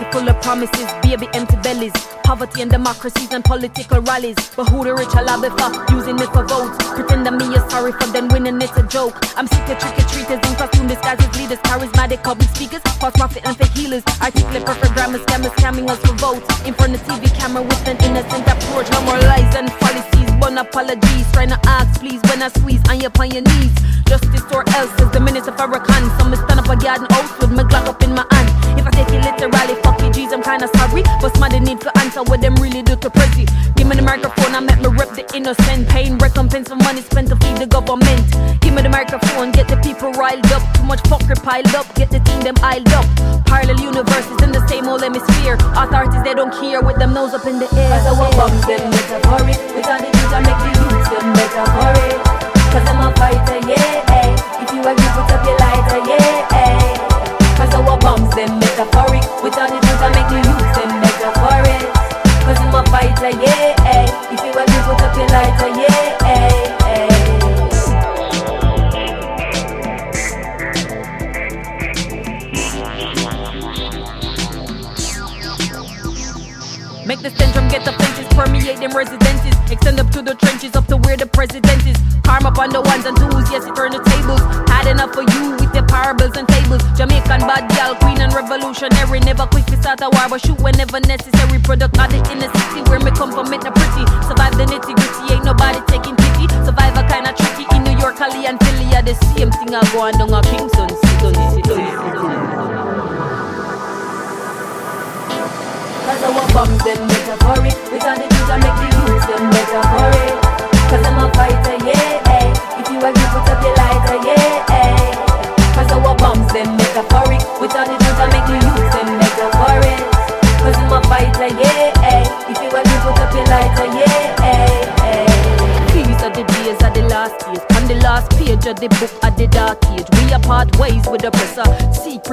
Of promises, baby empty bellies. Poverty and democracies and political rallies. But who the rich lobby for? Using me for votes. Pretend that me is sorry for them winning, it's a joke. I'm sick of trick or treaters in costume disguises, leaders, charismatic public speakers, false prophet and fake healers. Articulate perfect grammar scammers scamming us for votes. In front of TV camera with an innocent approach. No more lies and fallacies, one apologies. Trying to ask, please, when I squeeze on your on your knees. Justice or else is the minister for a con. So me stand up a garden house with my Glock up in my hand. If I take it literally, fuck you, G's, I'm kinda sorry. But somebody need to answer what them really do to pretty. Give me the microphone, I make me rep the innocent. Paying recompense for money spent to feed the government. Give me the microphone, get the people riled up. Too much fucker piled up, get the team them iled up. Parallel universes in the same old hemisphere. Authorities, they don't care with them nose up in the air. I want bombs, them metaphoric. Got the that make the start a war, but shoot whenever necessary. Product of the inner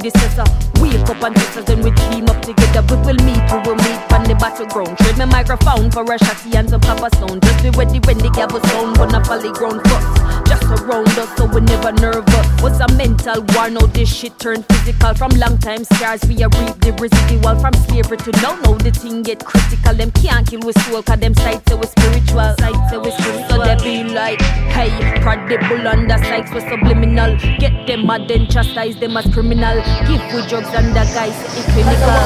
predecessor. Wake up and us, then we team up together. We will meet, we will meet on the battleground. Trade my microphone for a shotty and some papa sound. Just be ready when the gavel sound. Gonna polyground first. Just around us, so we never nervous. Was a mental war, now this shit turned physical. From long time scars, we a reap the residual. From slavery to now, now the thing get critical. Them can't kill with soul, cause them sights say we spiritual. Sights say we spiritual. So they be like, hey, credible under sights we subliminal. Get them mad, then chastise them as criminal. Give we drugs the guys, it's clinical.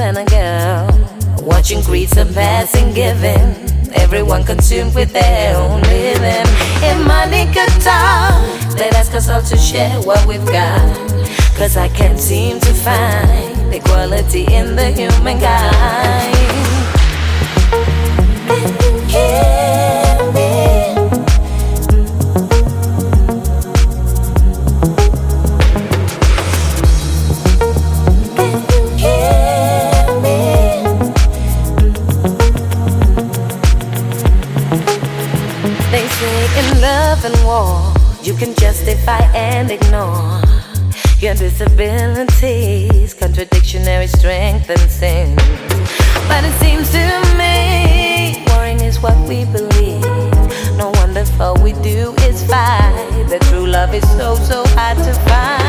Friend, and girl. Watching greed surpassing giving. Everyone consumed with their own living. If money could talk, they'd ask us all to share what we've got. Cause I can't seem to find equality in the humankind. Can justify and ignore your disabilities, contradictionary strength and sin. But it seems to me, warring is what we believe. No wonder all we do is fight. The true love is so, so hard to find.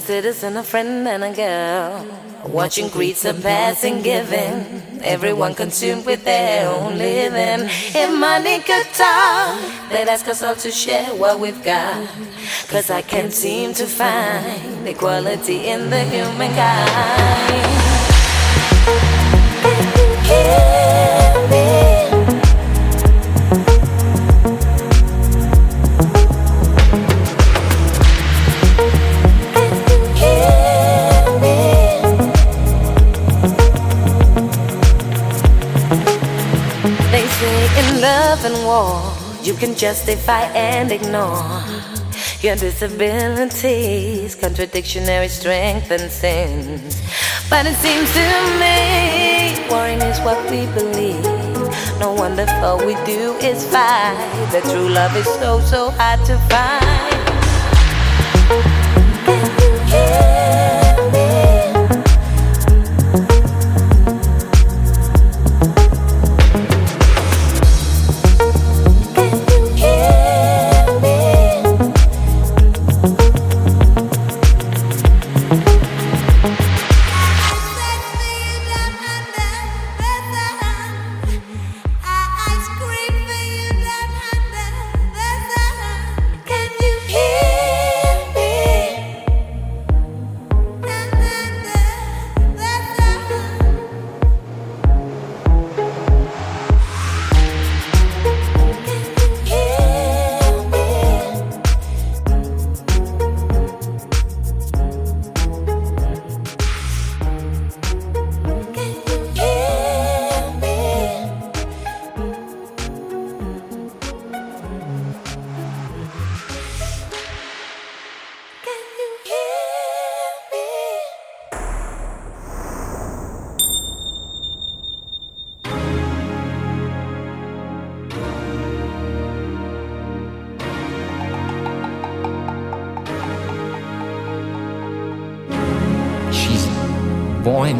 Citizen, a friend, and a girl. Watching greed surpassing giving. Everyone consumed with their own living. If money could talk, they'd ask us all to share what we've got. Cause I can't seem to find equality in the humankind. Hear you can justify and ignore your disabilities, contradictionary strength and sins. But it seems to me, warring is what we believe. No wonder all we do is fight. The true love is so, so hard to find.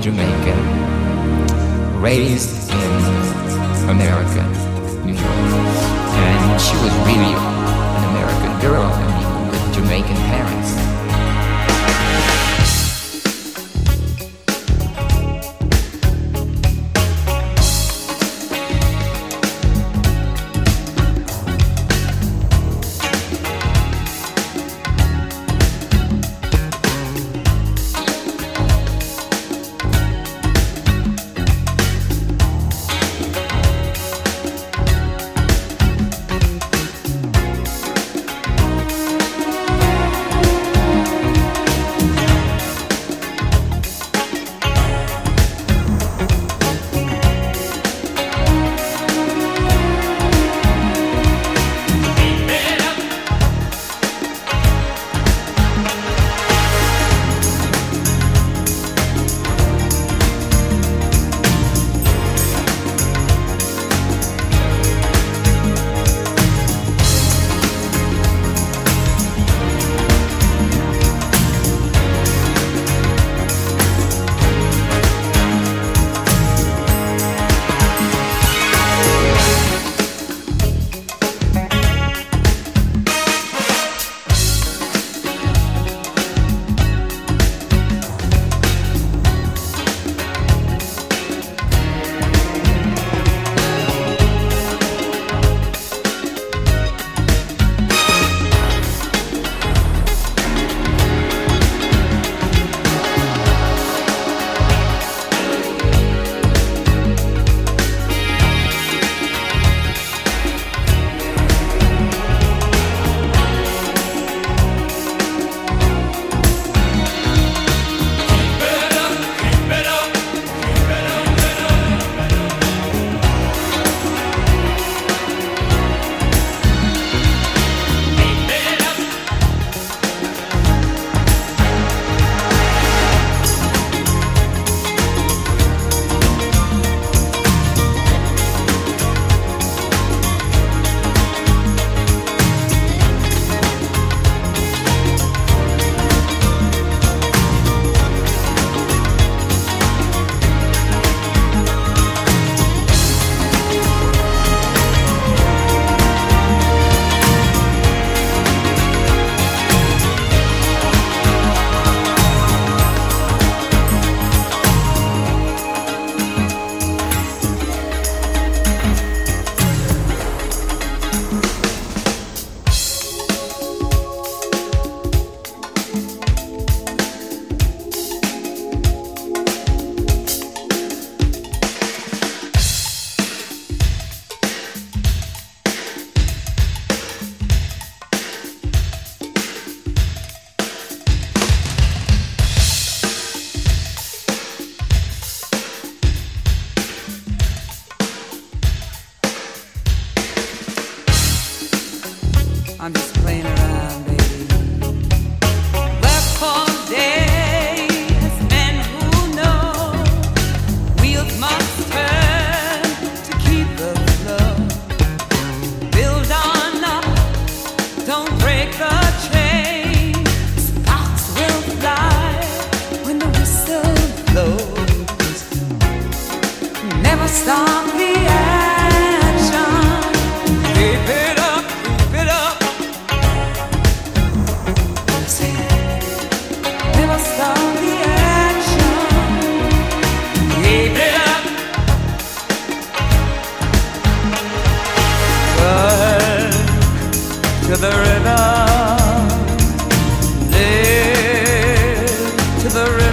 Jamaica. Raised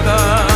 to